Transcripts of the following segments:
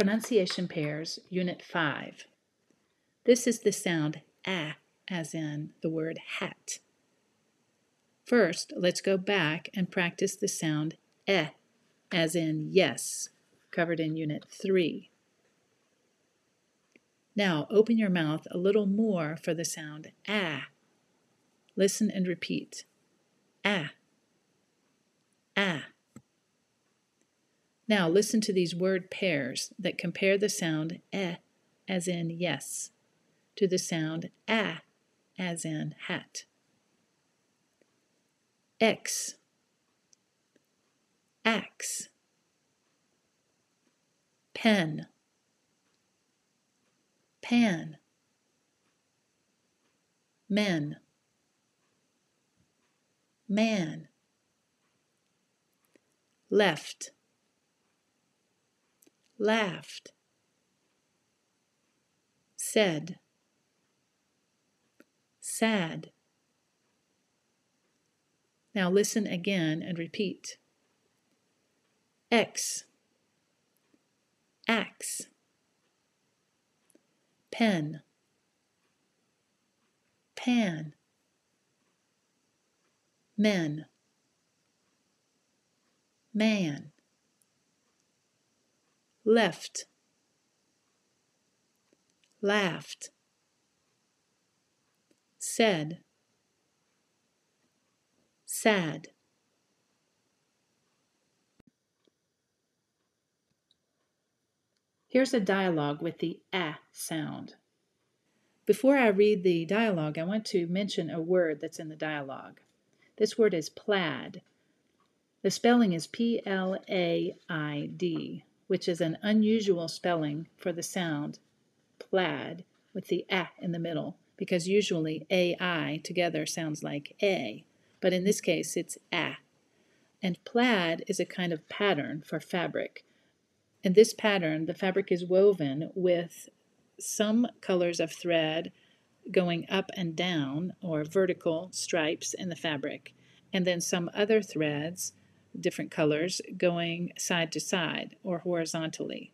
Pronunciation Pairs, Unit 5. This is the sound ah, as in the word hat. First, let's go back and practice the sound eh, as in yes, covered in Unit 3. Now, open your mouth a little more for the sound ah. Listen and repeat. Ah. Ah. Now listen to these word pairs that compare the sound eh, as in yes, to the sound ah, as in hat. X, axe, pen, pan, men, man, left laughed, said, sad. Now listen again and repeat. X, axe, pen, pan, men, man left, laughed, said, sad. Here's a dialogue with the ah sound. Before I read the dialogue, I want to mention a word that's in the dialogue. This word is plaid. The spelling is P L A I D which is an unusual spelling for the sound plaid with the a in the middle, because usually ai together sounds like a, but in this case it's a. And plaid is a kind of pattern for fabric. In this pattern, the fabric is woven with some colors of thread going up and down, or vertical stripes in the fabric, and then some other threads different colors going side to side or horizontally.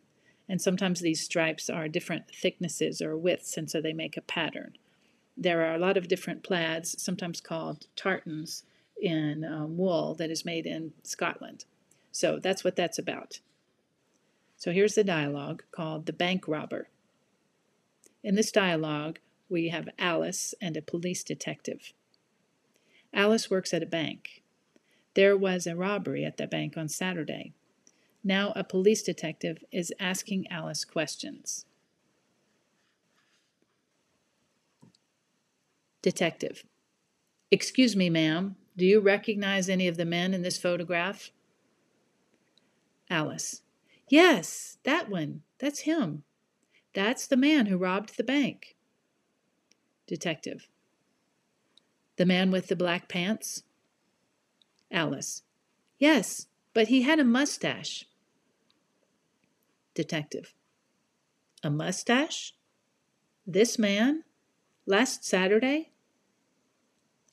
And sometimes these stripes are different thicknesses or widths, and so they make a pattern. There are a lot of different plaids, sometimes called tartans, in um, wool that is made in Scotland. So that's what that's about. So here's the dialogue called The Bank Robber. In this dialogue, we have Alice and a police detective. Alice works at a bank. There was a robbery at the bank on Saturday. Now a police detective is asking Alice questions. Detective. Excuse me, ma'am. Do you recognize any of the men in this photograph? Alice. Yes, that one. That's him. That's the man who robbed the bank. Detective. The man with the black pants? Alice. Yes, but he had a mustache. Detective. A mustache? This man? Last Saturday?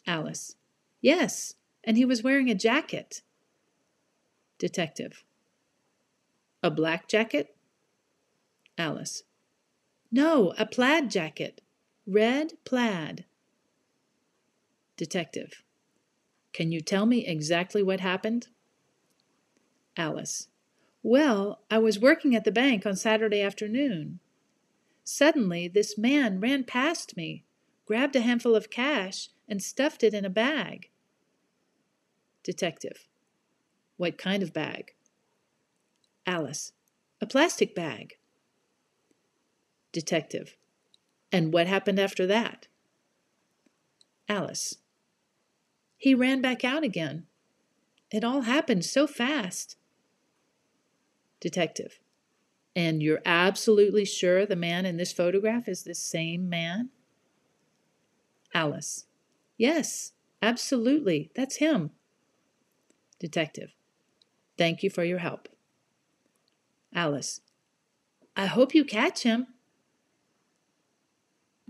Alice. Yes, and he was wearing a jacket. Detective. A black jacket? Alice. No, a plaid jacket. Red plaid. Detective. Can you tell me exactly what happened? Alice. Well, I was working at the bank on Saturday afternoon. Suddenly, this man ran past me, grabbed a handful of cash, and stuffed it in a bag. Detective. What kind of bag? Alice. A plastic bag. Detective. And what happened after that? Alice. He ran back out again. It all happened so fast. Detective. And you're absolutely sure the man in this photograph is the same man? Alice. Yes, absolutely. That's him. Detective. Thank you for your help. Alice. I hope you catch him.